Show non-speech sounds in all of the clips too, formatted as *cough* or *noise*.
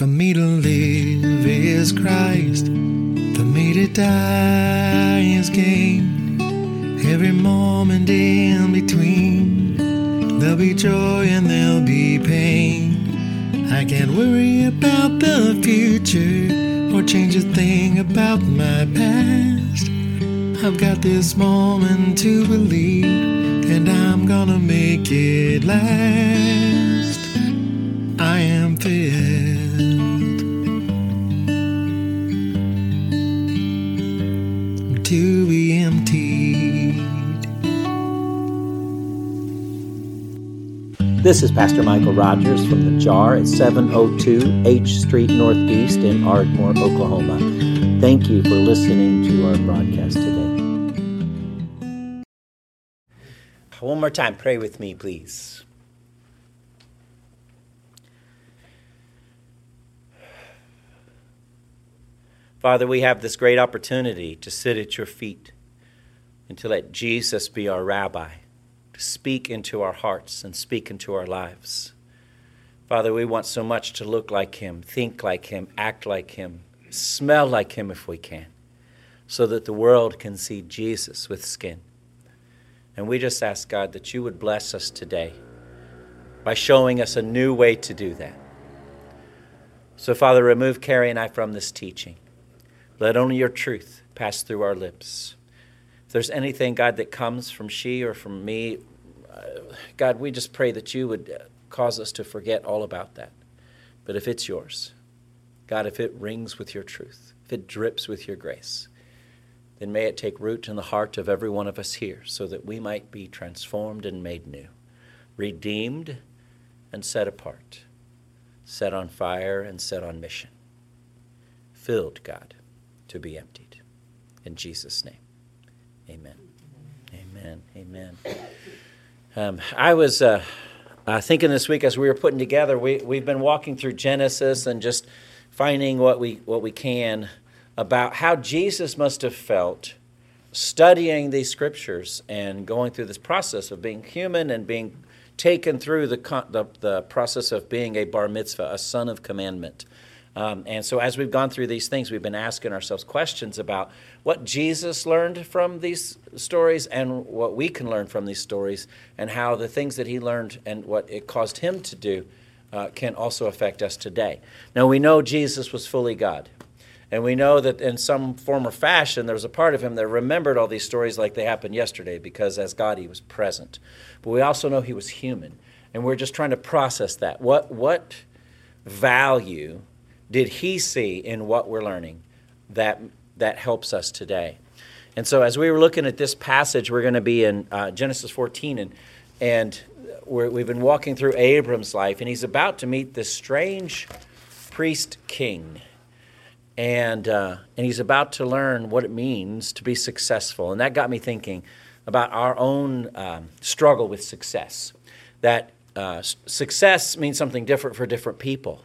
For me to live is Christ, for me to die is gain. Every moment in between, there'll be joy and there'll be pain. I can't worry about the future or change a thing about my past. I've got this moment to believe, and I'm gonna make it last. I am filled This is Pastor Michael Rogers from the JAR at 702 H Street Northeast in Ardmore, Oklahoma. Thank you for listening to our broadcast today. One more time, pray with me, please. Father, we have this great opportunity to sit at your feet and to let Jesus be our rabbi, speak into our hearts and speak into our lives. Father, we want so much to look like him, think like him, act like him, smell like him if we can, so that the world can see Jesus with skin. And we just ask God that you would bless us today by showing us a new way to do that. So, Father, remove Carrie and I from this teaching. Let only your truth pass through our lips. If there's anything, God, that comes from she or from me, God, we just pray that you would cause us to forget all about that. But if it's yours, God, if it rings with your truth, if it drips with your grace, then may it take root in the heart of every one of us here so that we might be transformed and made new, redeemed and set apart, set on fire and set on mission, filled, God, to be emptied. In Jesus' name, amen. Amen. Amen. Um, I was uh, uh, thinking this week as we were putting together, we, we've been walking through Genesis and just finding what we, what we can about how Jesus must have felt studying these scriptures and going through this process of being human and being taken through the, the, the process of being a bar mitzvah, a son of commandment. Um, and so, as we've gone through these things, we've been asking ourselves questions about what Jesus learned from these stories and what we can learn from these stories, and how the things that he learned and what it caused him to do uh, can also affect us today. Now, we know Jesus was fully God. And we know that in some form or fashion, there was a part of him that remembered all these stories like they happened yesterday because as God, he was present. But we also know he was human. And we're just trying to process that. What, what value did he see in what we're learning that, that helps us today? And so, as we were looking at this passage, we're going to be in uh, Genesis 14, and, and we have been walking through Abram's life, and he's about to meet this strange priest king and uh, and he's about to learn what it means to be successful. And that got me thinking about our own um, struggle with success. That uh, success means something different for different people,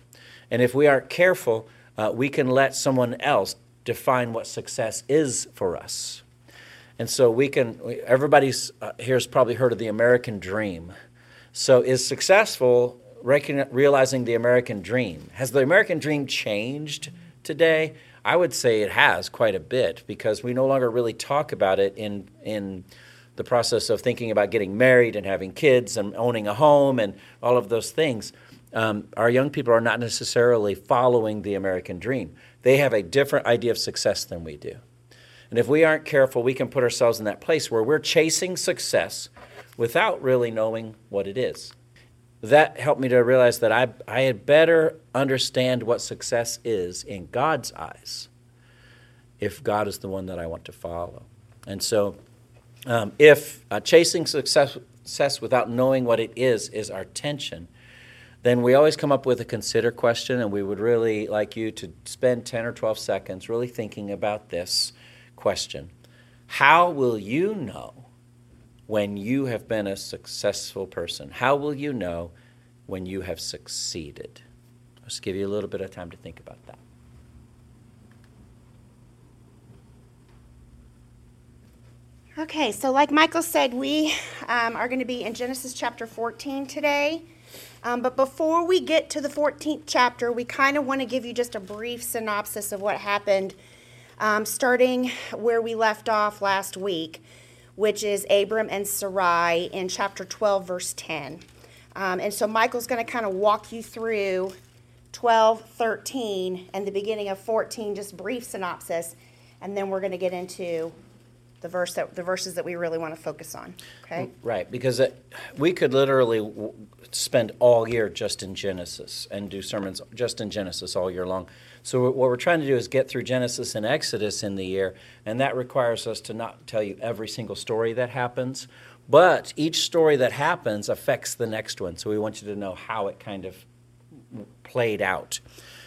and if we aren't careful, uh, we can let someone else define what success is for us. And so we can. Everybody's uh, here's probably heard of the American dream. So is successful realizing the American dream? Has the American dream changed? today? I would say it has quite a bit because we no longer really talk about it in in the process of thinking about getting married and having kids and owning a home and all of those things. Um, our young people are not necessarily following the American dream. They have a different idea of success than we do. And if we aren't careful, we can put ourselves in that place where we're chasing success without really knowing what it is that helped me to realize that I, I had better understand what success is in God's eyes if God is the one that I want to follow. And so, um, if uh, chasing success, success without knowing what it is is our tension, then we always come up with a consider question, and we would really like you to spend 10 or 12 seconds really thinking about this question How will you know when you have been a successful person? How will you know when you have succeeded? Let's give you a little bit of time to think about that. Okay, so like Michael said, we um, are going to be in Genesis chapter 14 today. Um, but before we get to the 14th chapter, we kind of want to give you just a brief synopsis of what happened, um, starting where we left off last week, which is Abram and Sarai in chapter 12, verse 10. Um, and so Michael's going to kind of walk you through 12, 13, and the beginning of 14, just brief synopsis, and then we're going to get into the verse that the verses that we really want to focus on. Okay. Right, because it, we could literally w- spend all year just in Genesis and do sermons just in Genesis all year long. So what we're trying to do is get through Genesis and Exodus in the year, and that requires us to not tell you every single story that happens, but each story that happens affects the next one. So we want you to know how it kind of played out.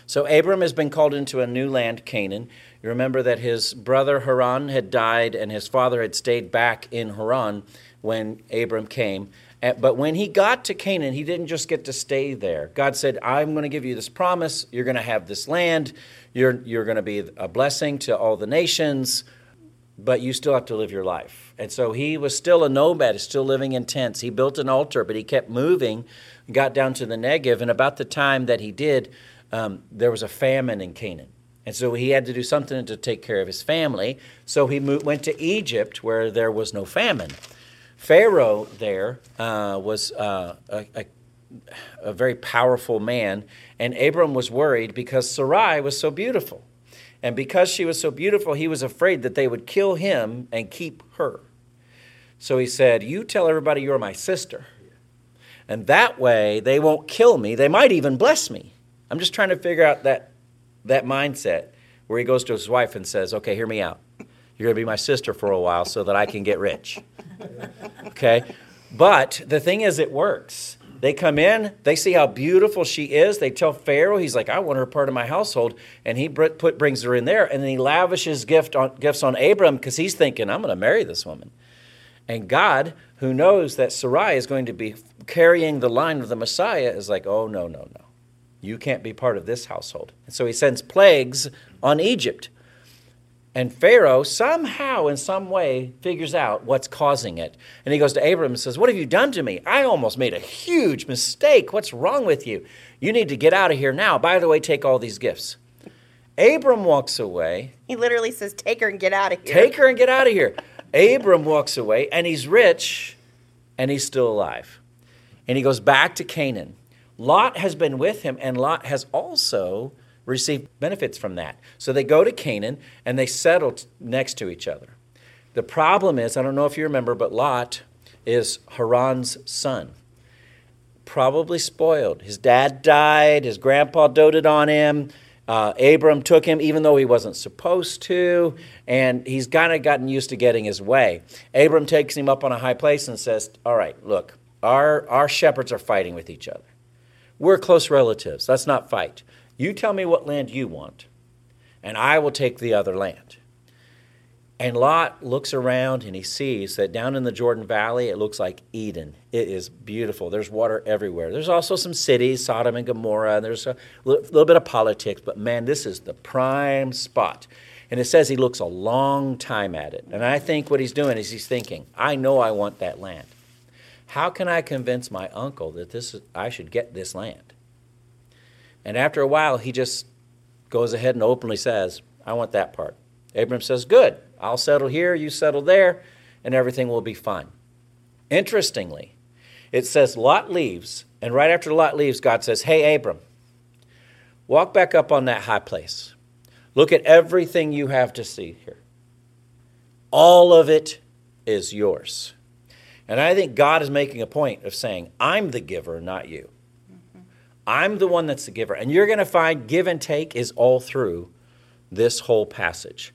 So Abram has been called into a new land, Canaan. You remember that his brother Haran had died and his father had stayed back in Haran when Abram came. But when he got to Canaan, he didn't just get to stay there. God said, I'm going to give you this promise. You're going to have this land. You're, you're going to be a blessing to all the nations, but you still have to live your life. And so he was still a nomad, still living in tents. He built an altar, but he kept moving, got down to the Negev. And about the time that he did, um, there was a famine in Canaan. And so he had to do something to take care of his family. So he moved, went to Egypt where there was no famine. Pharaoh there uh, was uh, a, a, a very powerful man, and Abram was worried because Sarai was so beautiful. And because she was so beautiful, he was afraid that they would kill him and keep her. So he said, You tell everybody you're my sister. And that way they won't kill me. They might even bless me. I'm just trying to figure out that that mindset where he goes to his wife and says, Okay, hear me out. You're going to be my sister for a while so that I can get rich. *laughs* Okay? But the thing is, it works. They come in, they see how beautiful she is. They tell Pharaoh, he's like, I want her part of my household. And he put, brings her in there. And then he lavishes gift on, gifts on Abram because he's thinking, I'm going to marry this woman. And God, who knows that Sarai is going to be carrying the line of the Messiah, is like, oh, no, no, no. You can't be part of this household. And so he sends plagues on Egypt. And Pharaoh somehow, in some way, figures out what's causing it. And he goes to Abram and says, What have you done to me? I almost made a huge mistake. What's wrong with you? You need to get out of here now. By the way, take all these gifts. Abram walks away. He literally says, Take her and get out of here. Take her and get out of here. Abram walks away, and he's rich, and he's still alive. And he goes back to Canaan. Lot has been with him, and Lot has also received benefits from that. So they go to Canaan and they settle next to each other. The problem is, I don't know if you remember, but Lot is Haran's son. Probably spoiled. His dad died, his grandpa doted on him. Uh, Abram took him even though he wasn't supposed to, and he's kind of gotten used to getting his way. Abram takes him up on a high place and says, All right, look, our, our shepherds are fighting with each other. We're close relatives. Let's not fight. You tell me what land you want, and I will take the other land. And Lot looks around and he sees that down in the Jordan Valley, it looks like Eden. It is beautiful. There's water everywhere. There's also some cities, Sodom and Gomorrah, and there's a little bit of politics, but man, this is the prime spot. And it says he looks a long time at it. And I think what he's doing is he's thinking, I know I want that land. How can I convince my uncle that this I should get this land? And after a while, he just goes ahead and openly says, I want that part. Abram says, Good, I'll settle here, you settle there, and everything will be fine. Interestingly, it says Lot leaves, and right after Lot leaves, God says, Hey, Abram, walk back up on that high place. Look at everything you have to see here. All of it is yours. And I think God is making a point of saying, I'm the giver, not you. Mm-hmm. I'm the one that's the giver. And you're going to find give and take is all through this whole passage.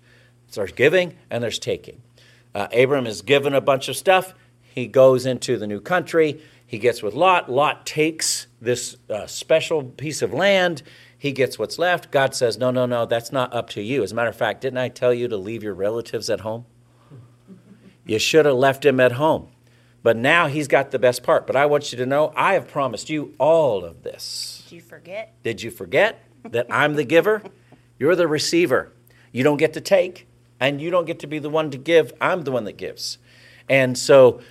There's giving and there's taking. Uh, Abram is given a bunch of stuff. He goes into the new country. He gets with Lot. Lot takes this uh, special piece of land. He gets what's left. God says, No, no, no, that's not up to you. As a matter of fact, didn't I tell you to leave your relatives at home? You should have left him at home. But now he's got the best part. But I want you to know I have promised you all of this. Did you forget? Did you forget that I'm the giver? You're the receiver. You don't get to take, and you don't get to be the one to give. I'm the one that gives. And so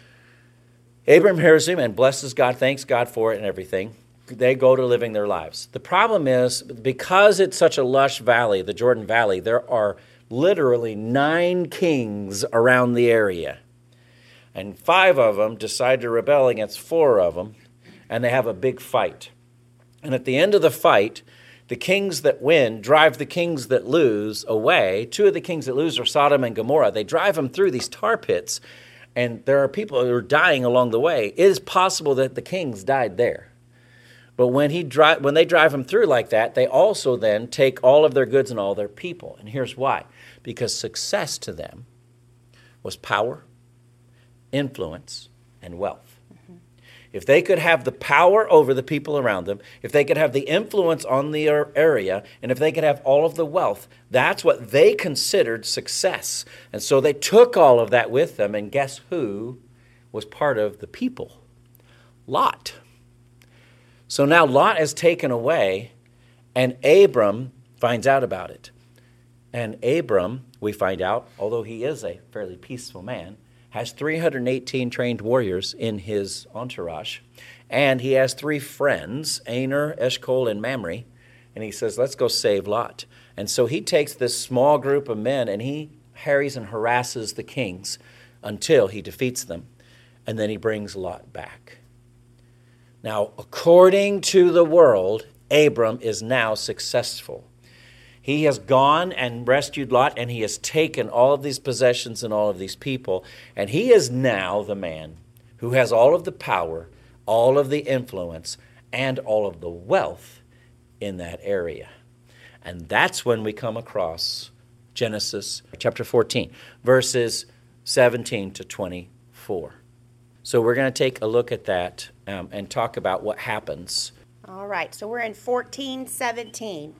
Abram hears him and blesses God, thanks God for it and everything. They go to living their lives. The problem is because it's such a lush valley, the Jordan Valley, there are literally nine kings around the area. And five of them decide to rebel against four of them, and they have a big fight. And at the end of the fight, the kings that win drive the kings that lose away. Two of the kings that lose are Sodom and Gomorrah. They drive them through these tar pits, and there are people who are dying along the way. It is possible that the kings died there. But when, he dri- when they drive them through like that, they also then take all of their goods and all their people. And here's why because success to them was power, influence, and wealth. If they could have the power over the people around them, if they could have the influence on the area, and if they could have all of the wealth, that's what they considered success. And so they took all of that with them, and guess who was part of the people? Lot. So now Lot is taken away, and Abram finds out about it. And Abram, we find out, although he is a fairly peaceful man, has 318 trained warriors in his entourage. And he has three friends, Aner, Eshcol, and Mamre. And he says, Let's go save Lot. And so he takes this small group of men and he harries and harasses the kings until he defeats them. And then he brings Lot back. Now, according to the world, Abram is now successful. He has gone and rescued Lot, and he has taken all of these possessions and all of these people, and he is now the man who has all of the power, all of the influence, and all of the wealth in that area. And that's when we come across Genesis chapter 14, verses 17 to 24. So we're going to take a look at that um, and talk about what happens. All right, so we're in 14, 17.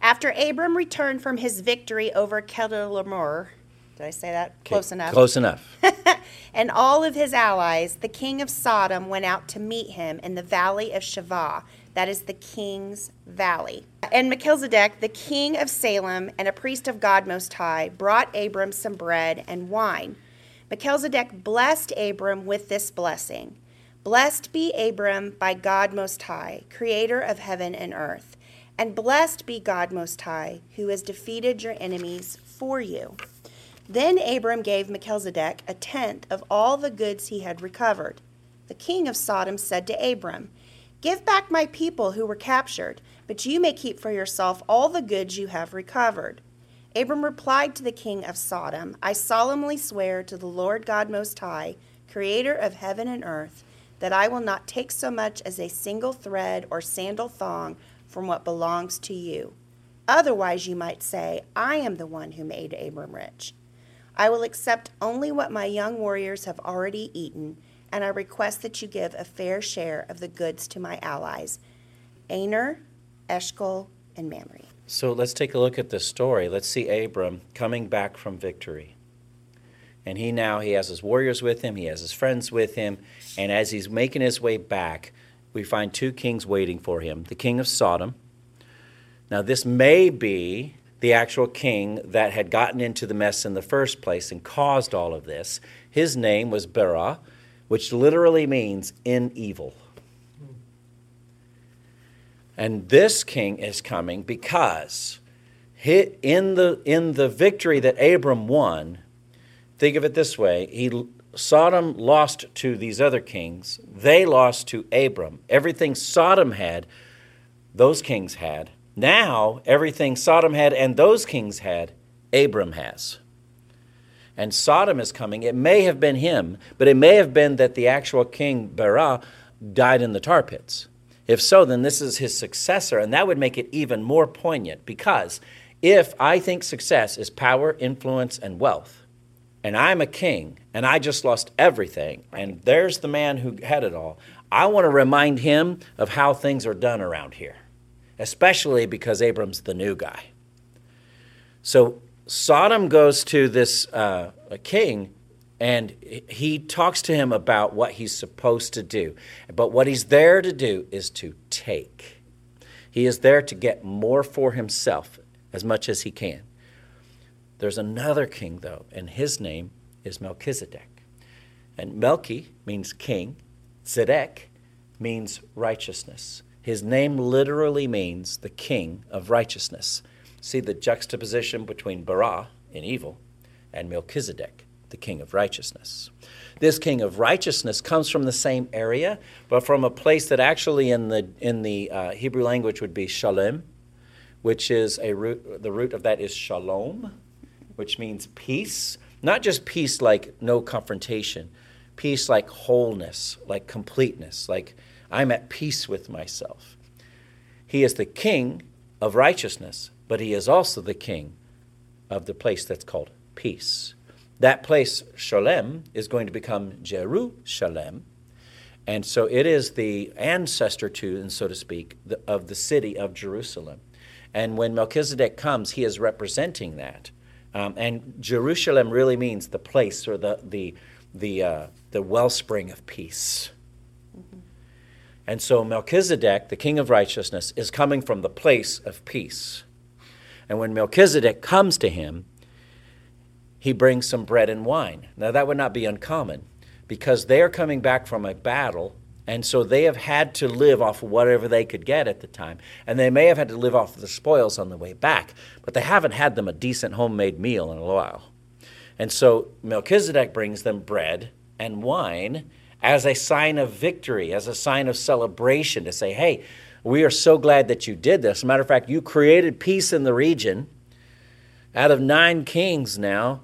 After Abram returned from his victory over Kedorlaomer, did I say that close enough? Close enough. *laughs* and all of his allies, the king of Sodom went out to meet him in the valley of Shaveh, that is the king's valley. And Melchizedek, the king of Salem and a priest of God Most High, brought Abram some bread and wine. Melchizedek blessed Abram with this blessing Blessed be Abram by God Most High, creator of heaven and earth. And blessed be God Most High, who has defeated your enemies for you. Then Abram gave Melchizedek a tenth of all the goods he had recovered. The king of Sodom said to Abram, Give back my people who were captured, but you may keep for yourself all the goods you have recovered. Abram replied to the king of Sodom, I solemnly swear to the Lord God Most High, creator of heaven and earth, that I will not take so much as a single thread or sandal thong from what belongs to you. Otherwise, you might say, I am the one who made Abram rich. I will accept only what my young warriors have already eaten, and I request that you give a fair share of the goods to my allies, Aner, Eshcol, and Mamre. So let's take a look at this story. Let's see Abram coming back from victory. And he now he has his warriors with him, he has his friends with him, and as he's making his way back, we find two kings waiting for him the king of Sodom. Now, this may be the actual king that had gotten into the mess in the first place and caused all of this. His name was Bera, which literally means in evil. And this king is coming because in the, in the victory that Abram won, think of it this way he Sodom lost to these other kings. They lost to Abram. Everything Sodom had, those kings had. Now, everything Sodom had and those kings had, Abram has. And Sodom is coming. It may have been him, but it may have been that the actual king, Bera, died in the tar pits. If so, then this is his successor, and that would make it even more poignant because if I think success is power, influence, and wealth, and I'm a king and I just lost everything, and there's the man who had it all. I want to remind him of how things are done around here, especially because Abram's the new guy. So Sodom goes to this uh, king and he talks to him about what he's supposed to do. But what he's there to do is to take. He is there to get more for himself as much as he can. There's another king, though, and his name is Melchizedek. And Melchi means king. Zedek means righteousness. His name literally means the king of righteousness. See the juxtaposition between Bara in evil and Melchizedek, the king of righteousness. This king of righteousness comes from the same area, but from a place that actually in the, in the uh, Hebrew language would be shalem, which is a root, the root of that is shalom, which means peace. Not just peace like no confrontation, peace like wholeness, like completeness, like I'm at peace with myself. He is the king of righteousness, but he is also the king of the place that's called peace. That place, Shalem, is going to become Jerusalem. And so it is the ancestor to, and so to speak, the, of the city of Jerusalem. And when Melchizedek comes, he is representing that. Um, and Jerusalem really means the place or the, the, the, uh, the wellspring of peace. Mm-hmm. And so Melchizedek, the king of righteousness, is coming from the place of peace. And when Melchizedek comes to him, he brings some bread and wine. Now, that would not be uncommon because they are coming back from a battle, and so they have had to live off whatever they could get at the time. And they may have had to live off the spoils on the way back, but they haven't had them a decent homemade meal in a while. And so Melchizedek brings them bread and wine as a sign of victory, as a sign of celebration, to say, hey, we are so glad that you did this. Matter of fact, you created peace in the region. Out of nine kings now,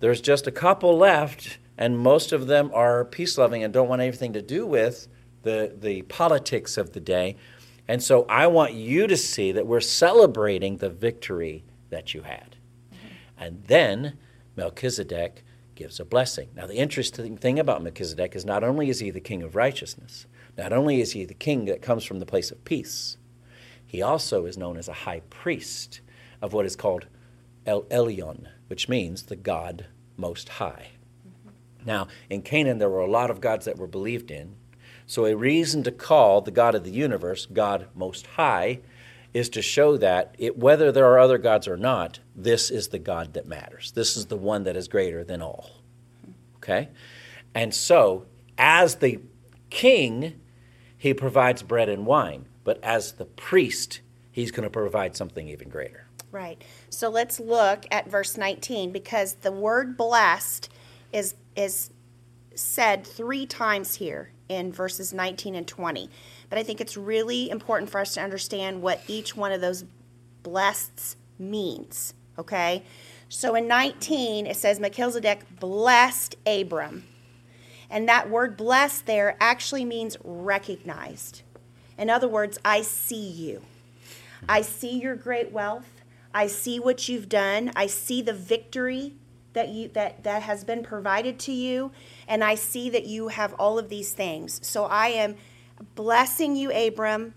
there's just a couple left, and most of them are peace loving and don't want anything to do with the, the politics of the day. And so I want you to see that we're celebrating the victory that you had. And then Melchizedek gives a blessing. Now, the interesting thing about Melchizedek is not only is he the king of righteousness, not only is he the king that comes from the place of peace, he also is known as a high priest of what is called El Elyon, which means the God Most High. Mm-hmm. Now, in Canaan, there were a lot of gods that were believed in. So, a reason to call the God of the universe God Most High is to show that it, whether there are other gods or not, this is the God that matters. This is the one that is greater than all. Okay? And so, as the king, he provides bread and wine. But as the priest, he's going to provide something even greater. Right. So let's look at verse 19 because the word blessed is is said 3 times here in verses 19 and 20. But I think it's really important for us to understand what each one of those blessed means, okay? So in 19 it says Melchizedek blessed Abram. And that word blessed there actually means recognized. In other words, I see you. I see your great wealth. I see what you've done. I see the victory that you that that has been provided to you and I see that you have all of these things. So I am blessing you Abram.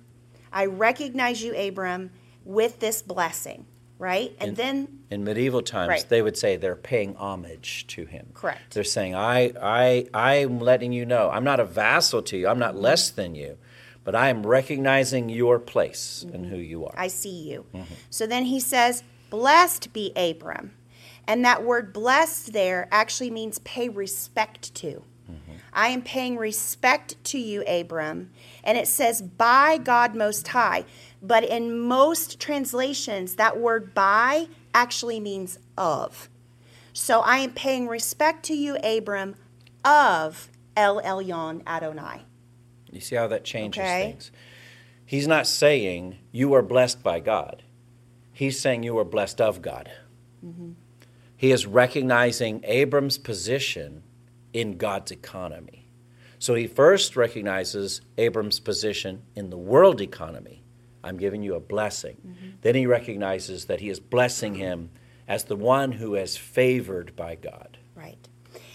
I recognize you Abram with this blessing, right? And in, then in medieval times right. they would say they're paying homage to him. Correct. They're saying I I I'm letting you know I'm not a vassal to you. I'm not less than you but I am recognizing your place mm-hmm. and who you are. I see you. Mm-hmm. So then he says, Blessed be Abram. And that word blessed there actually means pay respect to. Mm-hmm. I am paying respect to you, Abram. And it says, by God Most High. But in most translations, that word by actually means of. So I am paying respect to you, Abram, of El Elyon Adonai. You see how that changes okay. things? He's not saying you are blessed by God. He's saying you are blessed of God. Mm-hmm. He is recognizing Abram's position in God's economy. So he first recognizes Abram's position in the world economy. I'm giving you a blessing. Mm-hmm. Then he recognizes that he is blessing him as the one who is favored by God. Right.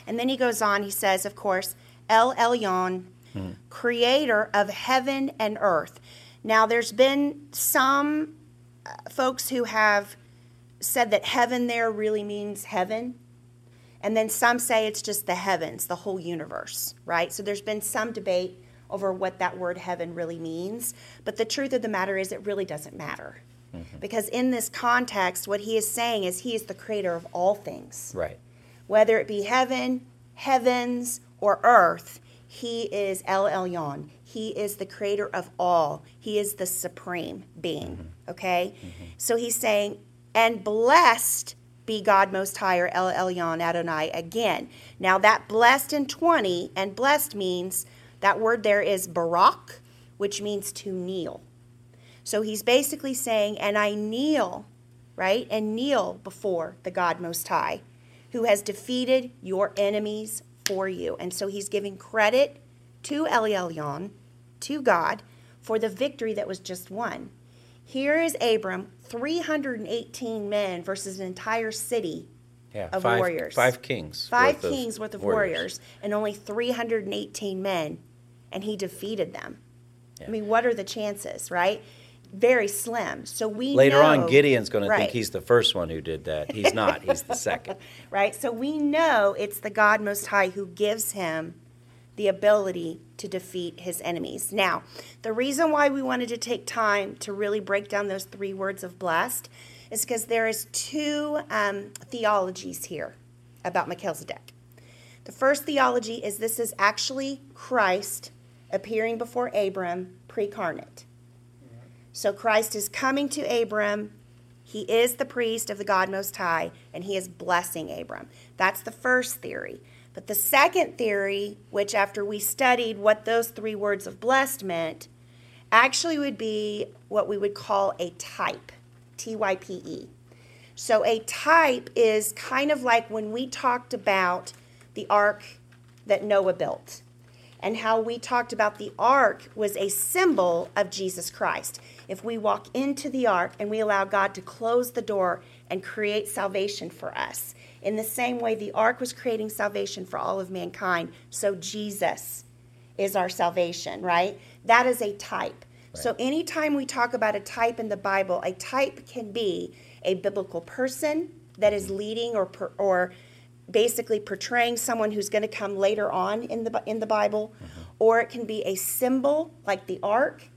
And then he goes on, he says, of course, El Elyon mm. creator of heaven and earth. Now, there's been some uh, folks who have said that heaven there really means heaven. And then some say it's just the heavens, the whole universe, right? So there's been some debate over what that word heaven really means. But the truth of the matter is, it really doesn't matter. Mm-hmm. Because in this context, what he is saying is he is the creator of all things. Right. Whether it be heaven, heavens, or earth, he is El Elyon. He is the creator of all. He is the supreme being. Okay? So he's saying, and blessed be God Most High El Elyon Adonai again. Now that blessed in 20 and blessed means that word there is barak, which means to kneel. So he's basically saying, and I kneel, right? And kneel before the God Most High, who has defeated your enemies for you. And so he's giving credit to El Elyon, to God, for the victory that was just won. Here is Abram, 318 men versus an entire city Yeah, of five, warriors. Five kings. Five worth of kings worth of warriors. and only 318 men, and he defeated them. I mean, what are the chances, right? Very slim. So we Later know, on, Gideon's going to think he's the first one who did that. He's not. he's the second. *laughs* right? So we know it's the God Most High who gives him the ability to defeat his enemies. Now, the reason why we wanted to take time to really break down those three words of blessed is because there is two um, theologies here about Melchizedek. The first theology is this is actually Christ appearing before Abram precarnate. So Christ is coming to Abram. He is the priest of the God Most High, and he is blessing Abram. That's the first theory. But the second theory, which after we studied what those three words of blessed meant, actually would be what we would call a type T Y P E. So a type is kind of like when we talked about the ark that Noah built and how we talked about the ark was a symbol of Jesus Christ. If we walk into the ark and we allow God to close the door and create salvation for us, in the same way the ark was creating salvation for all of mankind, so Jesus is our salvation, right? That is a type. So anytime we talk about a type in the Bible, a type can be a biblical person that is leading or per, or basically portraying someone who's going to come later on in the in the Bible, or it can be a symbol like the ark,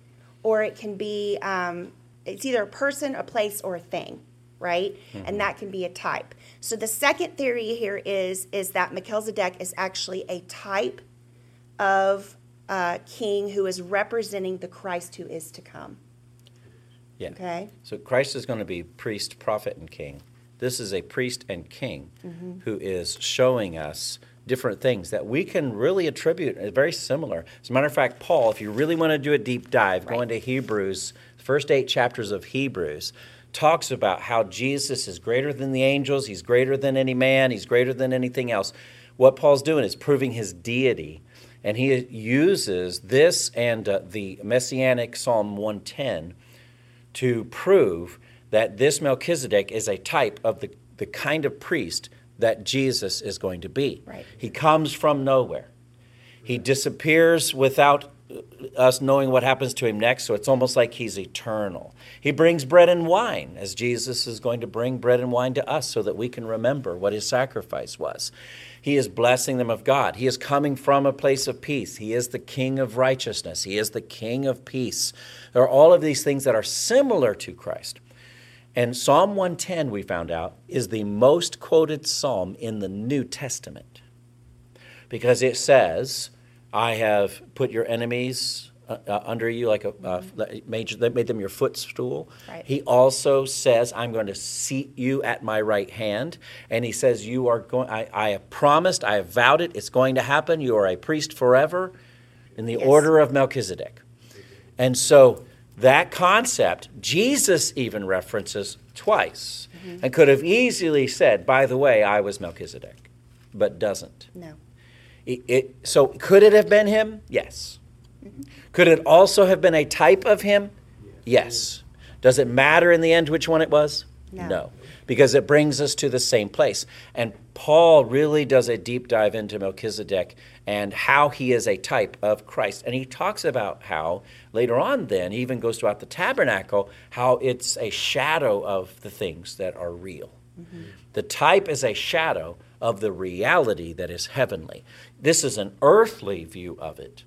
or it can be um, it's either a person, a place, or a thing, right? And that can be a type. So the second theory here is is that Melchizedek is actually a type of uh, king who is representing the Christ who is to come. Yeah. Okay. So Christ is going to be priest, prophet, and king. This is a priest and king Mm-hmm. who is showing us different things that we can really attribute uh, very similar. As a matter of fact, Paul, if you really want to do a deep dive, go Right. into Hebrews, first eight chapters of Hebrews, talks about how Jesus is greater than the angels, he's greater than any man, he's greater than anything else. What Paul's doing is proving his deity. And he uses this and uh, the messianic Psalm 110 to prove that this Melchizedek is a type of the, the kind of priest that Jesus is going to be. Right. He comes from nowhere. He disappears without us knowing what happens to him next, so it's almost like he's eternal. He brings bread and wine, as Jesus is going to bring bread and wine to us so that we can remember what his sacrifice was. He is blessing them of God. He is coming from a place of peace. He is the King of righteousness. He is the King of peace. There are all of these things that are similar to Christ. And Psalm 110, we found out, is the most quoted psalm in the New Testament because it says, I have put your enemies uh, uh, under you like a uh, made, that made them your footstool. Right. He also says, I'm going to seat you at my right hand. And he says, You are going, I, I have promised, I have vowed it, it's going to happen. You are a priest forever in the Yes. order of Melchizedek. And so that concept, Jesus even references twice and could have easily said, By the way, I was Melchizedek, but doesn't. No. It, it, so could it have been him? Yes. Could it also have been a type of him? Yes. Does it matter in the end which one it was? No. Because it brings us to the same place. And Paul really does a deep dive into Melchizedek and how he is a type of Christ. And he talks about how, later on, then, he even goes throughout the tabernacle, how it's a shadow of the things that are real. Mm-hmm. The type is a shadow of the reality that is heavenly. This is an earthly view of it.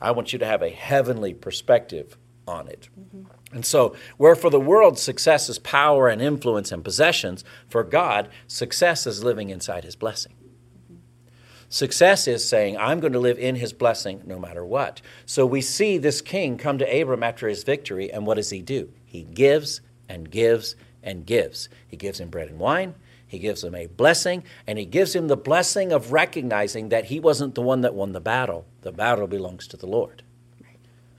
I want you to have a heavenly perspective on it. Mm-hmm. And so, where for the world success is power and influence and possessions, for God, success is living inside his blessing. Mm-hmm. Success is saying, I'm going to live in his blessing no matter what. So we see this king come to Abram after his victory, and what does he do? He gives and gives and gives. He gives him bread and wine, he gives him a blessing, and he gives him the blessing of recognizing that he wasn't the one that won the battle. The battle belongs to the Lord.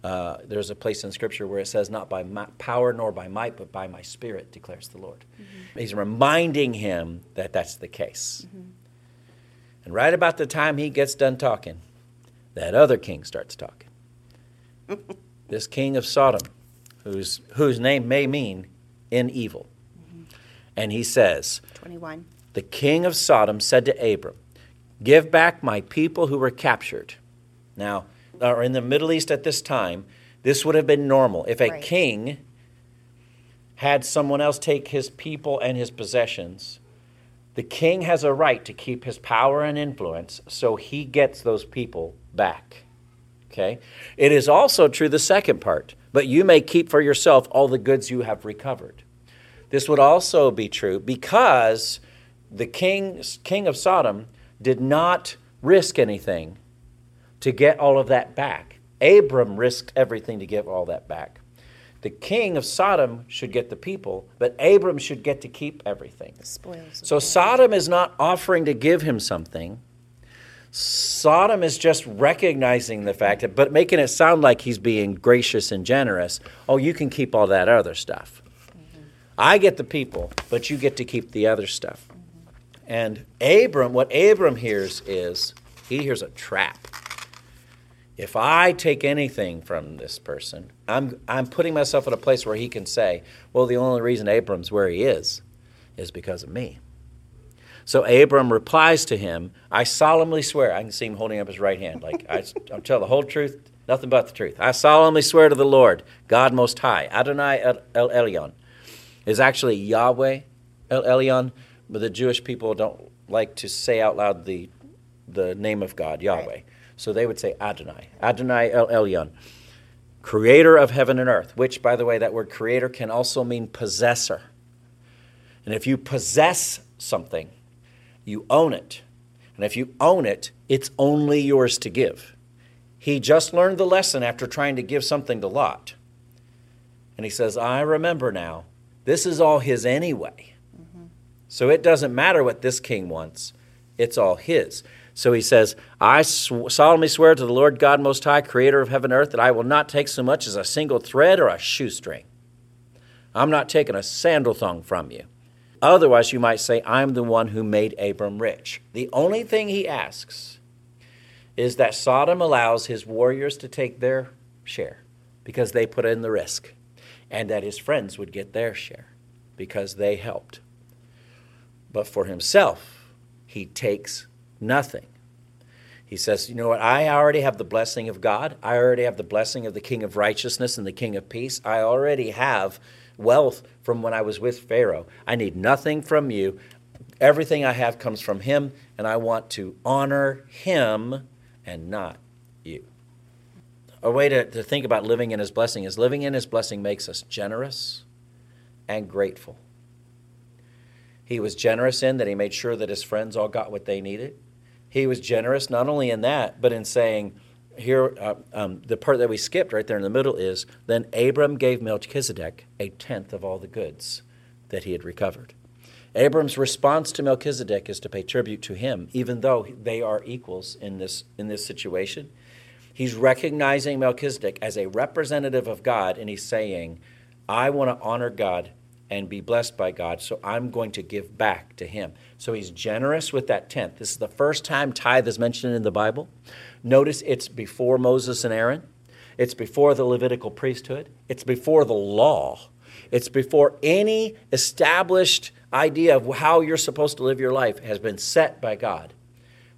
Uh, there's a place in Scripture where it says, Not by power nor by might, but by my spirit, declares the Lord. Mm-hmm. He's reminding him that that's the case. Mm-hmm. And right about the time he gets done talking, that other king starts talking. *laughs* this king of Sodom, whose, whose name may mean in evil. And he says, 21. The king of Sodom said to Abram, Give back my people who were captured. Now, or in the Middle East at this time, this would have been normal. If a right. king had someone else take his people and his possessions, the king has a right to keep his power and influence, so he gets those people back. Okay? It is also true the second part, but you may keep for yourself all the goods you have recovered. This would also be true because the king, king of Sodom did not risk anything to get all of that back. Abram risked everything to get all that back. The king of Sodom should get the people, but Abram should get to keep everything. Spoils. So Sodom is not offering to give him something. Sodom is just recognizing the fact, that, but making it sound like he's being gracious and generous. Oh, you can keep all that other stuff. I get the people, but you get to keep the other stuff. And Abram, what Abram hears is he hears a trap if I take anything from this person, I'm, I'm putting myself in a place where he can say, well, the only reason Abram's where he is is because of me. So Abram replies to him, I solemnly swear, I can see him holding up his right hand, like I, *laughs* I'm telling the whole truth, nothing but the truth. I solemnly swear to the Lord, God Most High, Adonai El, El Elyon, is actually Yahweh El Elyon, but the Jewish people don't like to say out loud the, the name of God, Yahweh. Right. So they would say Adonai, Adonai El Elyon, creator of heaven and earth, which, by the way, that word creator can also mean possessor. And if you possess something, you own it. And if you own it, it's only yours to give. He just learned the lesson after trying to give something to Lot. And he says, I remember now, this is all his anyway. Mm-hmm. So it doesn't matter what this king wants, it's all his. So he says, I sw- solemnly swear to the Lord God Most High, creator of heaven and earth, that I will not take so much as a single thread or a shoestring. I'm not taking a sandal thong from you. Otherwise, you might say, I'm the one who made Abram rich. The only thing he asks is that Sodom allows his warriors to take their share because they put in the risk, and that his friends would get their share because they helped. But for himself, he takes Nothing. He says, You know what? I already have the blessing of God. I already have the blessing of the King of righteousness and the King of peace. I already have wealth from when I was with Pharaoh. I need nothing from you. Everything I have comes from him, and I want to honor him and not. A way to, to think about living in his blessing is living in his blessing makes us generous and grateful. He was generous in that he made sure that his friends all got what they needed he was generous not only in that, but in saying, here, uh, um, the part that we skipped right there in the middle is then Abram gave Melchizedek a tenth of all the goods that he had recovered. Abram's response to Melchizedek is to pay tribute to him, even though they are equals in this, in this situation. He's recognizing Melchizedek as a representative of God, and he's saying, I want to honor God and be blessed by God, so I'm going to give back to him. So he's generous with that tenth. This is the first time tithe is mentioned in the Bible. Notice it's before Moses and Aaron, it's before the Levitical priesthood, it's before the law, it's before any established idea of how you're supposed to live your life has been set by God.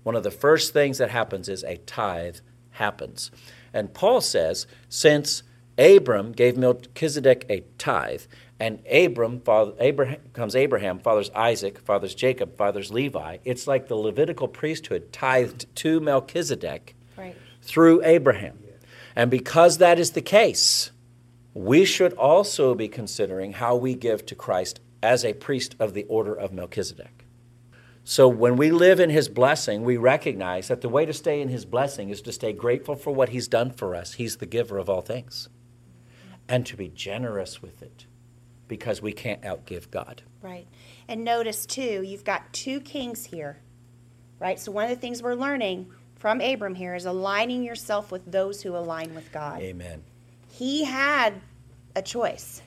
One of the first things that happens is a tithe happens. And Paul says, since Abram gave Melchizedek a tithe, and Abram, father, Abraham comes Abraham, fathers Isaac, fathers Jacob, fathers Levi. It's like the Levitical priesthood tithed to Melchizedek right. through Abraham. And because that is the case, we should also be considering how we give to Christ as a priest of the order of Melchizedek. So when we live in his blessing, we recognize that the way to stay in his blessing is to stay grateful for what he's done for us. He's the giver of all things. And to be generous with it because we can't outgive God. Right. And notice too, you've got two kings here. Right? So one of the things we're learning from Abram here is aligning yourself with those who align with God. Amen. He had a choice.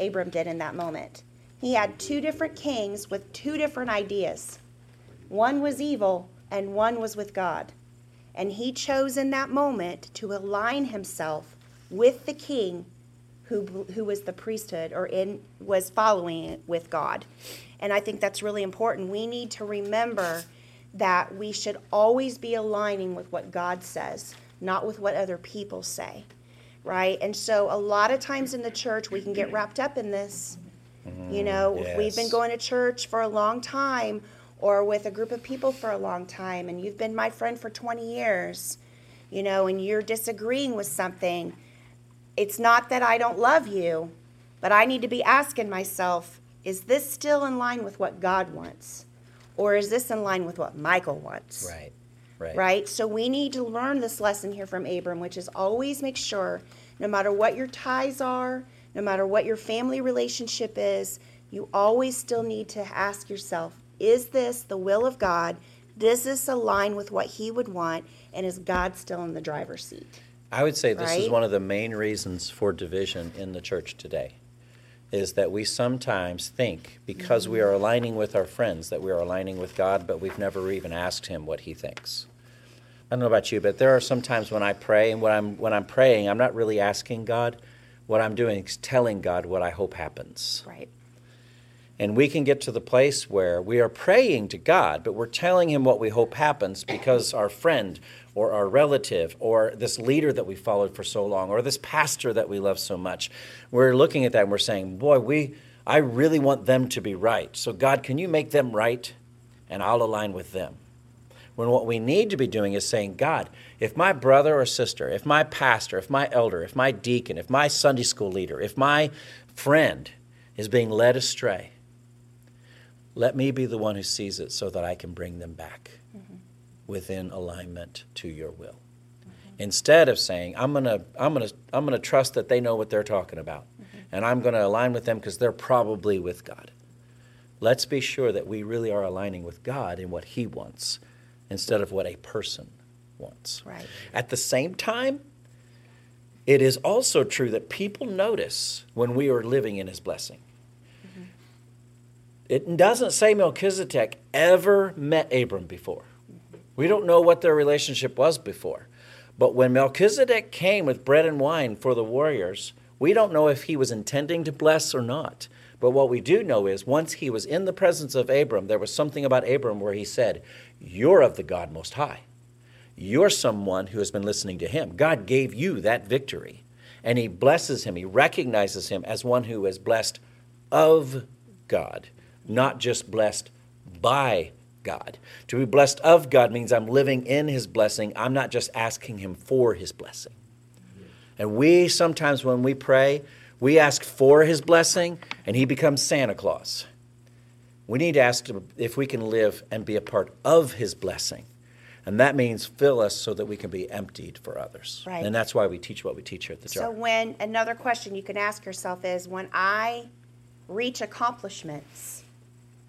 Abram did in that moment. He had two different kings with two different ideas. One was evil and one was with God. And he chose in that moment to align himself with the king who, who was the priesthood or in was following it with God. And I think that's really important. We need to remember that we should always be aligning with what God says, not with what other people say. Right? And so a lot of times in the church we can get wrapped up in this. You mm-hmm. know, if we've been going to church for a long time or with a group of people for a long time and you've been my friend for 20 years, you know, and you're disagreeing with something, it's not that I don't love you, but I need to be asking myself, is this still in line with what God wants? Or is this in line with what Michael wants? Right. Right. Right? So we need to learn this lesson here from Abram, which is always make sure, no matter what your ties are, no matter what your family relationship is, you always still need to ask yourself, is this the will of God? Does this align with what He would want? And is God still in the driver's seat? I would say this is one of the main reasons for division in the church today. Is that we sometimes think because we are aligning with our friends that we are aligning with God, but we've never even asked Him what He thinks. I don't know about you, but there are some times when I pray, and when I'm when I'm praying, I'm not really asking God. What I'm doing is telling God what I hope happens. Right. And we can get to the place where we are praying to God, but we're telling Him what we hope happens because our friend or our relative or this leader that we followed for so long or this pastor that we love so much, we're looking at that and we're saying, Boy, we, I really want them to be right. So, God, can you make them right? And I'll align with them. When what we need to be doing is saying, God, if my brother or sister, if my pastor, if my elder, if my deacon, if my Sunday school leader, if my friend is being led astray, let me be the one who sees it so that I can bring them back within alignment to your will. Instead of saying, I'm going to I'm going to I'm going to trust that they know what they're talking about and I'm going to align with them because they're probably with God. Let's be sure that we really are aligning with God in what he wants instead of what a person wants. Right. At the same time, it is also true that people notice when we are living in his blessing. It doesn't say Melchizedek ever met Abram before. We don't know what their relationship was before. But when Melchizedek came with bread and wine for the warriors, we don't know if he was intending to bless or not. But what we do know is once he was in the presence of Abram, there was something about Abram where he said, You're of the God Most High. You're someone who has been listening to him. God gave you that victory. And he blesses him, he recognizes him as one who is blessed of God, not just blessed by God. To be blessed of God means I'm living in his blessing. I'm not just asking him for his blessing. And we sometimes, when we pray, we ask for his blessing and he becomes Santa Claus. We need to ask if we can live and be a part of his blessing. And that means fill us so that we can be emptied for others. Right. And that's why we teach what we teach here at the church. So when another question you can ask yourself is when I reach accomplishments,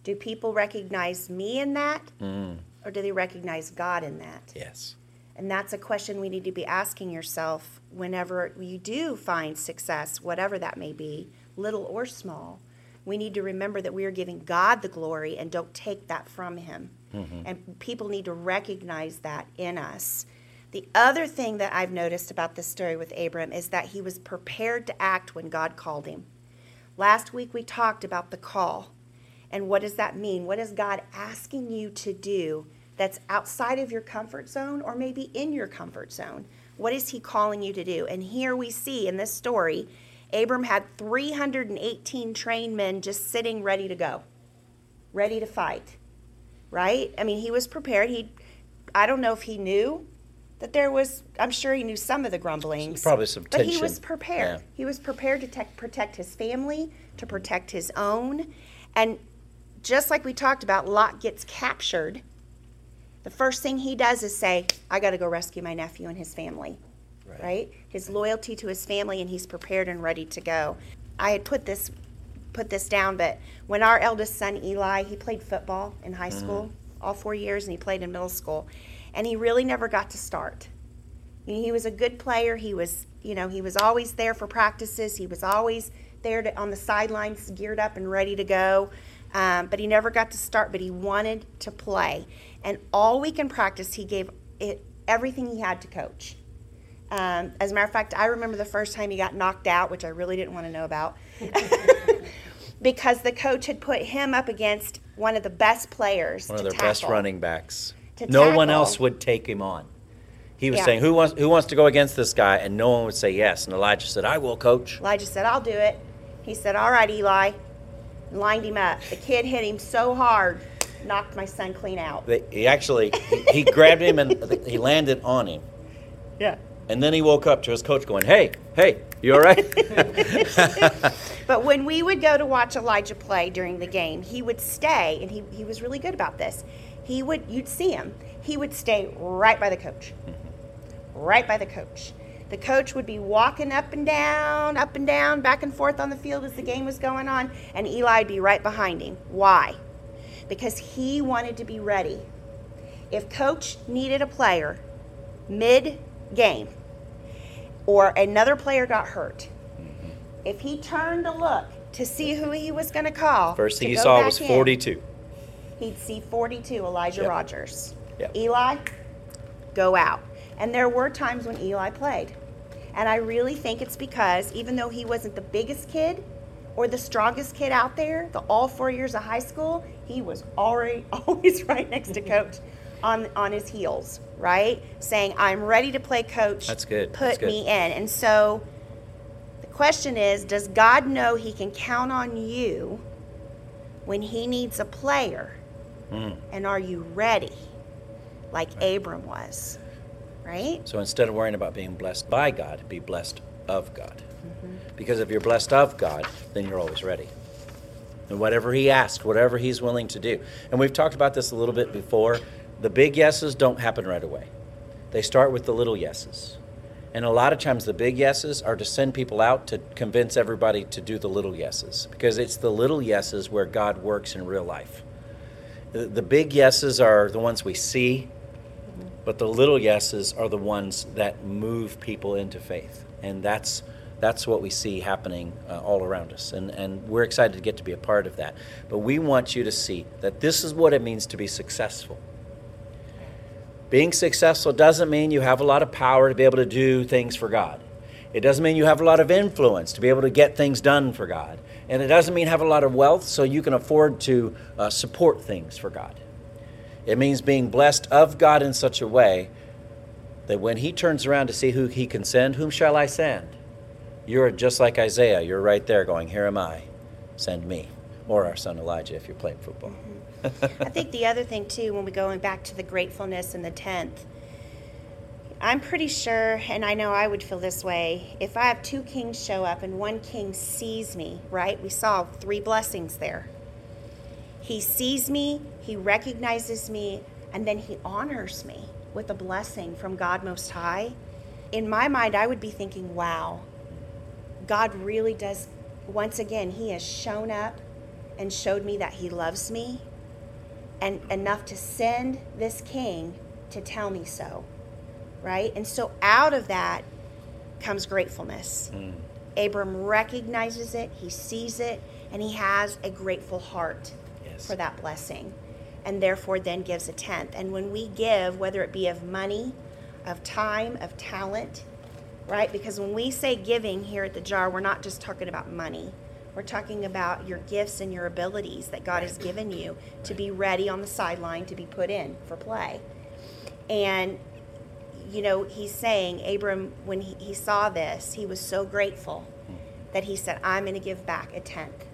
do people recognize me in that? Mm. Or do they recognize God in that? yes. And that's a question we need to be asking yourself whenever you do find success, whatever that may be, little or small. We need to remember that we are giving God the glory and don't take that from Him. And people need to recognize that in us. The other thing that I've noticed about this story with Abram is that he was prepared to act when God called him. Last week we talked about the call. And what does that mean? What is God asking you to do that's outside of your comfort zone or maybe in your comfort zone? What is He calling you to do? And here we see in this story, Abram had 318 trained men just sitting ready to go, ready to fight, right? I mean, he was prepared. He, I don't know if he knew that there was, I'm sure he knew some of the grumblings. Probably some tension. But he was prepared. Yeah. He was prepared to tech protect his family, to protect his own. And just like we talked about, Lot gets captured. The first thing he does is say, I got to go rescue my nephew and his family. Right. right. His loyalty to his family, and he's prepared and ready to go. I had put this put this down, but when our eldest son Eli, he played football in high school mm. all four years, and he played in middle school, and he really never got to start. He was a good player. He was, you know, he was always there for practices. He was always there to, on the sidelines, geared up and ready to go. Um, but he never got to start. But he wanted to play, and all week in practice, he gave it everything he had to coach. Um, as a matter of fact, I remember the first time he got knocked out, which I really didn't want to know about, *laughs* because the coach had put him up against one of the best players. One of their tackle, best running backs. No tackle. one else would take him on. He was yeah. saying, "Who wants who wants to go against this guy?" And no one would say yes. And Elijah said, "I will, coach." Elijah said, "I'll do it." He said, "All right, Eli." And lined him up. The kid hit him so hard, knocked my son clean out. He actually he, he grabbed him and he landed on him. Yeah. And then he woke up to his coach going, Hey, hey, you all right? *laughs* but when we would go to watch Elijah play during the game, he would stay, and he, he was really good about this. He would, you'd see him, he would stay right by the coach. Mm-hmm. Right by the coach. The coach would be walking up and down, up and down, back and forth on the field as the game was going on, and Eli would be right behind him. Why? Because he wanted to be ready. If coach needed a player mid game or another player got hurt, mm-hmm. if he turned to look to see who he was going to call, first thing he saw was 42. In, he'd see 42 Elijah yep. Rogers. Yep. Eli, go out. And there were times when Eli played. And I really think it's because even though he wasn't the biggest kid or the strongest kid out there, the all four years of high school, he was already *laughs* always right next to coach on on his heels, right? Saying, "I'm ready to play coach. That's good. Put That's good. me in." And so the question is, does God know he can count on you when he needs a player? Mm. And are you ready? Like right. Abram was. Right? So instead of worrying about being blessed by God, be blessed of God. Mm-hmm. Because if you're blessed of God, then you're always ready and whatever he asks, whatever he's willing to do. And we've talked about this a little bit before. The big yeses don't happen right away. They start with the little yeses. And a lot of times the big yeses are to send people out to convince everybody to do the little yeses because it's the little yeses where God works in real life. The, the big yeses are the ones we see, but the little yeses are the ones that move people into faith. And that's that's what we see happening uh, all around us. And, and we're excited to get to be a part of that. But we want you to see that this is what it means to be successful. Being successful doesn't mean you have a lot of power to be able to do things for God. It doesn't mean you have a lot of influence to be able to get things done for God. And it doesn't mean have a lot of wealth so you can afford to uh, support things for God. It means being blessed of God in such a way that when He turns around to see who He can send, whom shall I send? You're just like Isaiah. You're right there going, Here am I, send me. Or our son Elijah if you're playing football. Mm-hmm. I think the other thing too, when we're going back to the gratefulness and the tenth, I'm pretty sure, and I know I would feel this way, if I have two kings show up and one king sees me, right? We saw three blessings there. He sees me, he recognizes me, and then he honors me with a blessing from God Most High. In my mind, I would be thinking, wow, God really does, once again, he has shown up and showed me that he loves me and enough to send this king to tell me so. Right? And so out of that comes gratefulness. Mm. Abram recognizes it, he sees it, and he has a grateful heart yes. for that blessing. And therefore then gives a tenth. And when we give, whether it be of money, of time, of talent, right? Because when we say giving here at the jar, we're not just talking about money. We're talking about your gifts and your abilities that God has given you to be ready on the sideline to be put in for play. And, you know, he's saying, Abram, when he, he saw this, he was so grateful that he said, I'm going to give back a tenth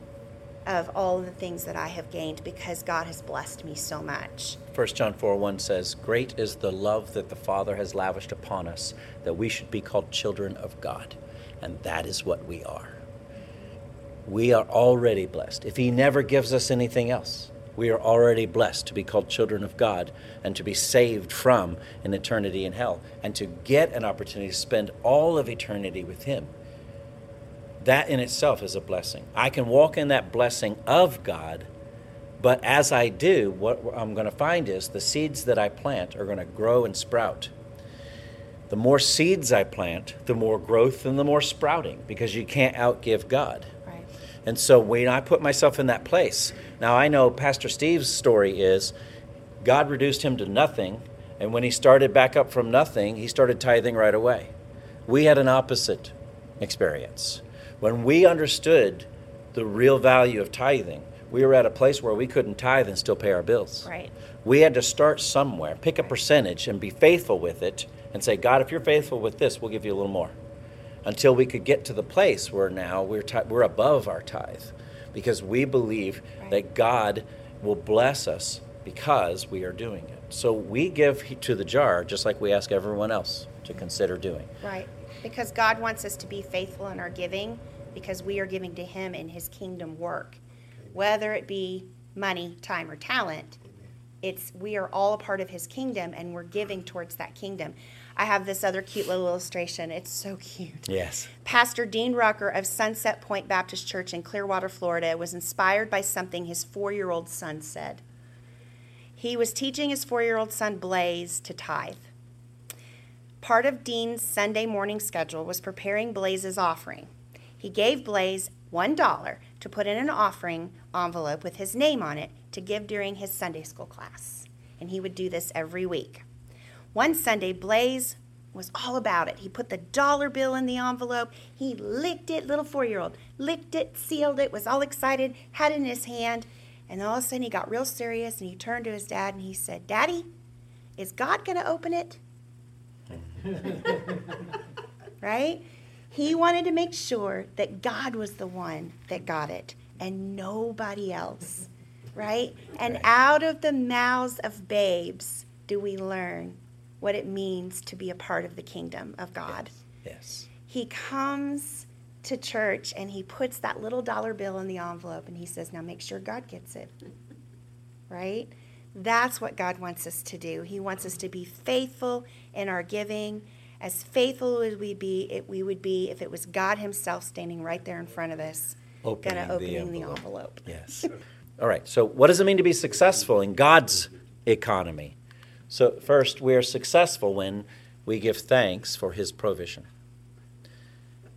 of all the things that I have gained because God has blessed me so much. 1 John 4 1 says, Great is the love that the Father has lavished upon us, that we should be called children of God. And that is what we are we are already blessed. If He never gives us anything else, We are already blessed to be called children of God and to be saved from an eternity in hell and to get an opportunity to spend all of eternity with Him. That in itself is a blessing. I can walk in that blessing of God, but as I do, what I'm going to find is the seeds that I plant are going to grow and sprout. The more seeds I plant, the more growth and the more sprouting because you can't outgive God. Right. And so when I put myself in that place, now I know Pastor Steve's story is God reduced him to nothing, and when he started back up from nothing, he started tithing right away. We had an opposite experience. When we understood the real value of tithing, we were at a place where we couldn't tithe and still pay our bills. Right. We had to start somewhere, pick a percentage, and be faithful with it, and say, God, if you're faithful with this, we'll give you a little more. Until we could get to the place where now we're, ti- we're above our tithe because we believe Right. that God will bless us because we are doing it. So we give to the jar just like we ask everyone else to consider doing. Right. Because God wants us to be faithful in our giving because we are giving to Him in His kingdom work. Whether it be money, time, or talent, it's we are all a part of His kingdom and we're giving towards that kingdom. I have this other cute little illustration. It's so cute. Yes. Pastor Dean Rucker of Sunset Point Baptist Church in Clearwater, Florida, was inspired by something his four year old son said. He was teaching his four year old son Blaze to tithe. Part of Dean's Sunday morning schedule was preparing Blaze's offering. He gave Blaze $1 to put in an offering envelope with his name on it to give during his Sunday school class. And he would do this every week. One Sunday, Blaze was all about it. He put the dollar bill in the envelope. He licked it, little four year old, licked it, sealed it, was all excited, had it in his hand. And all of a sudden, he got real serious and he turned to his dad and he said, Daddy, is God going to open it? *laughs* right? He wanted to make sure that God was the one that got it and nobody else, right? And out of the mouths of babes do we learn what it means to be a part of the kingdom of God. Yes. He comes to church and he puts that little dollar bill in the envelope and he says, Now make sure God gets it. Right? That's what God wants us to do. He wants us to be faithful in our giving. As faithful as we be, it, we would be if it was God Himself standing right there in front of us, Opening gonna the opening the envelope. envelope. Yes. All right. So, what does it mean to be successful in God's economy? So, first, we are successful when we give thanks for His provision.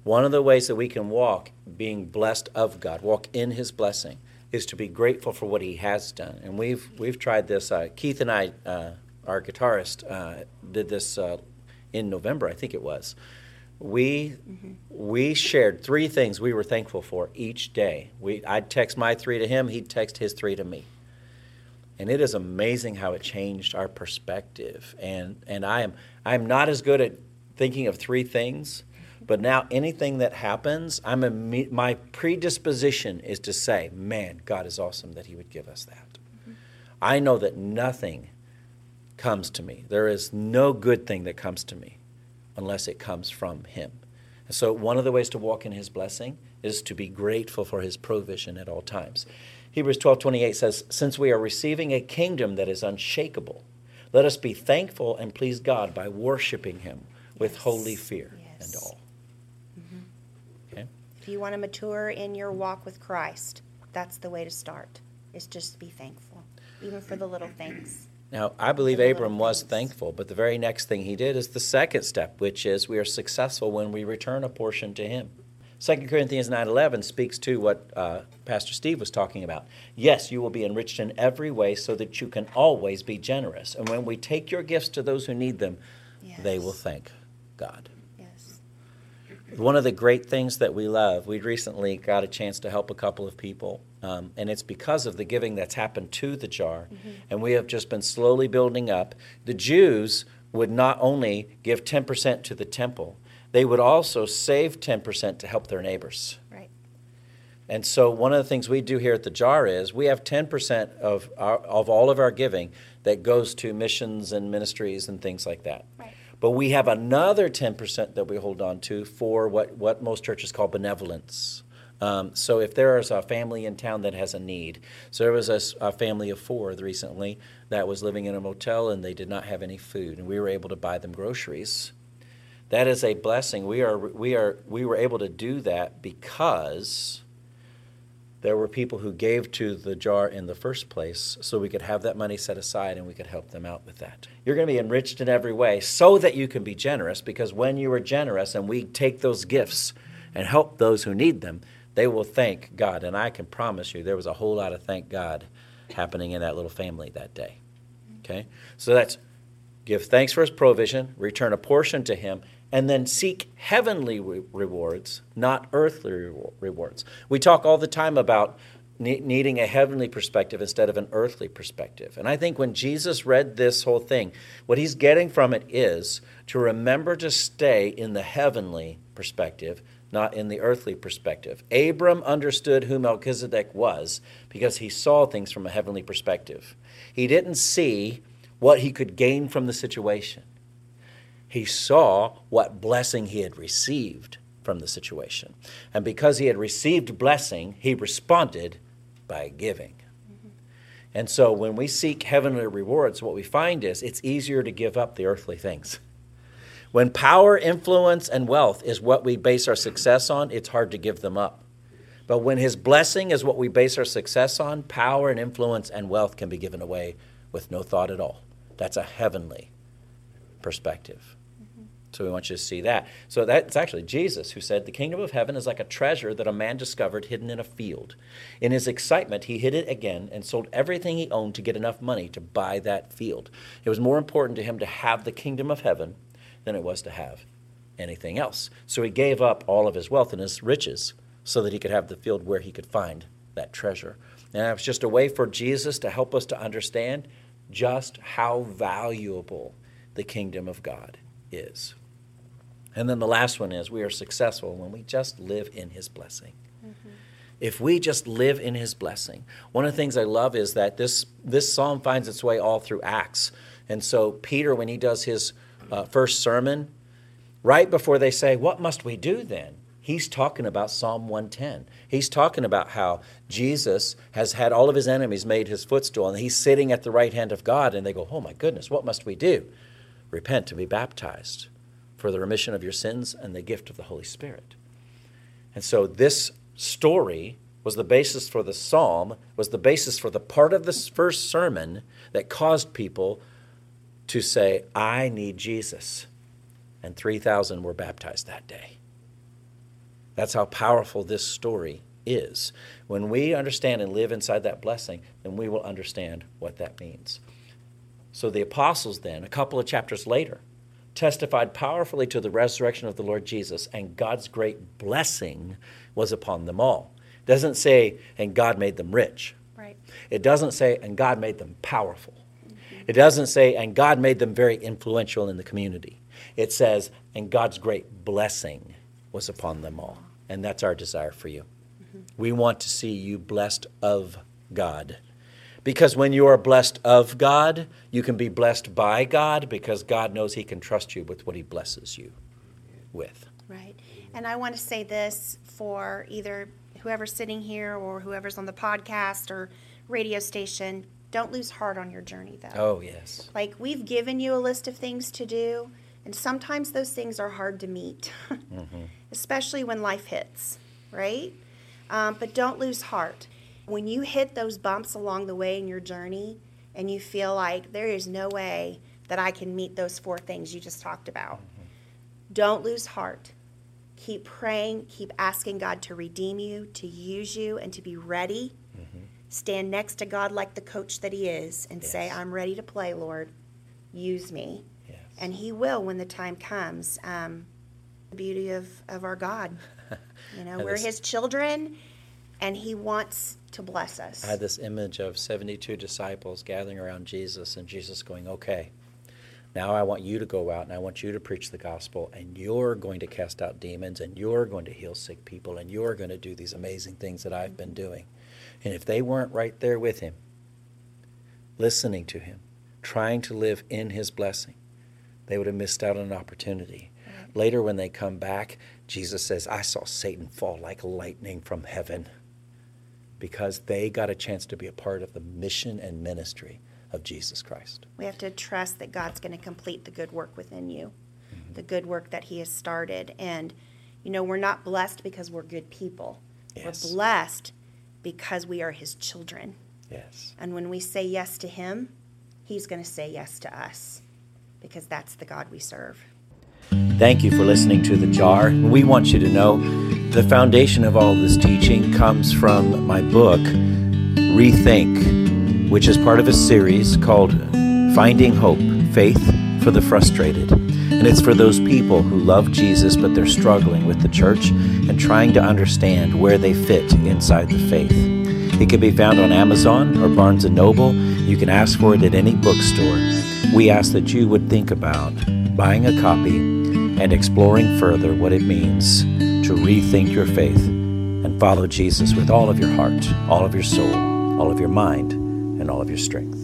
One of the ways that we can walk being blessed of God, walk in His blessing, is to be grateful for what He has done. And we've we've tried this. Uh, Keith and I, uh, our guitarist, uh, did this uh, in November, I think it was. We we shared three things we were thankful for each day. We I'd text my three to him, he'd text his three to me. And it is amazing how it changed our perspective. And and I am I'm not as good at thinking of three things, but now anything that happens, I'm imme- my predisposition is to say, "Man, God is awesome that He would give us that." Mm-hmm. I know that nothing comes to me. There is no good thing that comes to me unless it comes from Him. And so, one of the ways to walk in His blessing is to be grateful for His provision at all times. Hebrews 12 28 says, Since we are receiving a kingdom that is unshakable, let us be thankful and please God by worshiping Him with Yes. holy fear Yes. and all. If you want to mature in your walk with Christ, that's the way to start. Is just to be thankful, even for the little things. Now, I believe Abram was things. thankful, but the very next thing he did is the second step, which is we are successful when we return a portion to him. 2 Corinthians 9:11 speaks to what uh, Pastor Steve was talking about. Yes, you will be enriched in every way so that you can always be generous. And when we take your gifts to those who need them, they will thank God. One of the great things that we love, we recently got a chance to help a couple of people, um, and it's because of the giving that's happened to the jar. And we have just been slowly building up. The Jews would not only give 10% to the temple, they would also save 10% to help their neighbors. Right. And so one of the things we do here at the jar is we have 10% of, our, of all of our giving that goes to missions and ministries and things like that. But we have another 10% that we hold on to for what, what most churches call benevolence. Um, so if there is a family in town that has a need, so there was a family of four recently that was living in a motel and they did not have any food, and we were able to buy them groceries. That is a blessing. We are we are we were able to do that because there were people who gave to the jar in the first place so we could have that money set aside and we could help them out with that. You're going to be enriched in every way so that you can be generous because when you are generous and we take those gifts and help those who need them, they will thank God. And I can promise you there was a whole lot of thank God happening in that little family that day. Okay? So that's give thanks for his provision, return a portion to him, and then seek heavenly re- rewards, not earthly re- rewards. We talk all the time about ne- needing a heavenly perspective instead of an earthly perspective. And I think when Jesus read this whole thing, what he's getting from it is to remember to stay in the heavenly perspective, not in the earthly perspective. Abram understood who Melchizedek was because he saw things from a heavenly perspective. He didn't see what he could gain from the situation. He saw what blessing he had received from the situation. And because he had received blessing, he responded by giving. Mm-hmm. And so when we seek heavenly rewards, what we find is it's easier to give up the earthly things. When power, influence, and wealth is what we base our success on, it's hard to give them up. But when his blessing is what we base our success on, power and influence and wealth can be given away with no thought at all. That's a heavenly perspective. So we want you to see that. So that's actually Jesus who said, The kingdom of heaven is like a treasure that a man discovered hidden in a field. In his excitement, he hid it again and sold everything he owned to get enough money to buy that field. It was more important to him to have the kingdom of heaven than it was to have anything else. So he gave up all of his wealth and his riches so that he could have the field where he could find that treasure. And it was just a way for Jesus to help us to understand just how valuable the kingdom of God is. And then the last one is we are successful when we just live in his blessing. If we just live in his blessing. One of the things I love is that this, this psalm finds its way all through Acts. And so, Peter, when he does his uh, first sermon, right before they say, What must we do then? He's talking about Psalm 110. He's talking about how Jesus has had all of his enemies made his footstool, and he's sitting at the right hand of God, and they go, Oh my goodness, what must we do? Repent and be baptized for the remission of your sins and the gift of the Holy Spirit. And so this story was the basis for the psalm, was the basis for the part of this first sermon that caused people to say, I need Jesus. And 3,000 were baptized that day. That's how powerful this story is. When we understand and live inside that blessing, then we will understand what that means. So the apostles, then, a couple of chapters later, testified powerfully to the resurrection of the Lord Jesus, and God's great blessing was upon them all. It doesn't say, and God made them rich. Right. It doesn't say, and God made them powerful. It doesn't say, and God made them very influential in the community. It says, and God's great blessing was upon them all. And that's our desire for you. Mm-hmm. We want to see you blessed of God. Because when you are blessed of God, you can be blessed by God because God knows He can trust you with what He blesses you with. Right. And I want to say this for either whoever's sitting here or whoever's on the podcast or radio station. Don't lose heart on your journey, though. Oh, yes. Like, we've given you a list of things to do, and sometimes those things are hard to meet, *laughs* especially when life hits, right? Um, but don't lose heart. When you hit those bumps along the way in your journey, and you feel like there is no way that I can meet those four things you just talked about, don't lose heart. Keep praying, keep asking God to redeem you, to use you, and to be ready. Stand next to God like the coach that He is and say, I'm ready to play, Lord. Use me. Yes. And He will when the time comes. Um, the beauty of, of our God. *laughs* You know, we're His children, and He wants to bless us. I had this image of 72 disciples gathering around Jesus, and Jesus going, Okay, now I want you to go out and I want you to preach the gospel, and you're going to cast out demons, and you're going to heal sick people, and you're going to do these amazing things that I've been doing. And if they weren't right there with him, listening to him, trying to live in his blessing, they would have missed out on an opportunity. Later, when they come back, Jesus says, I saw Satan fall like lightning from heaven because they got a chance to be a part of the mission and ministry of Jesus Christ. We have to trust that God's going to complete the good work within you, mm-hmm. the good work that He has started. And, you know, we're not blessed because we're good people. Yes. We're blessed because we are His children. Yes. And when we say yes to Him, He's going to say yes to us because that's the God we serve. Thank you for listening to The Jar. We want you to know the foundation of all this teaching comes from my book, Rethink, which is part of a series called Finding Hope Faith for the Frustrated. And it's for those people who love Jesus, but they're struggling with the church and trying to understand where they fit inside the faith. It can be found on Amazon or Barnes & Noble. You can ask for it at any bookstore. We ask that you would think about buying a copy and exploring further what it means to rethink your faith and follow Jesus with all of your heart, all of your soul, all of your mind, and all of your strength.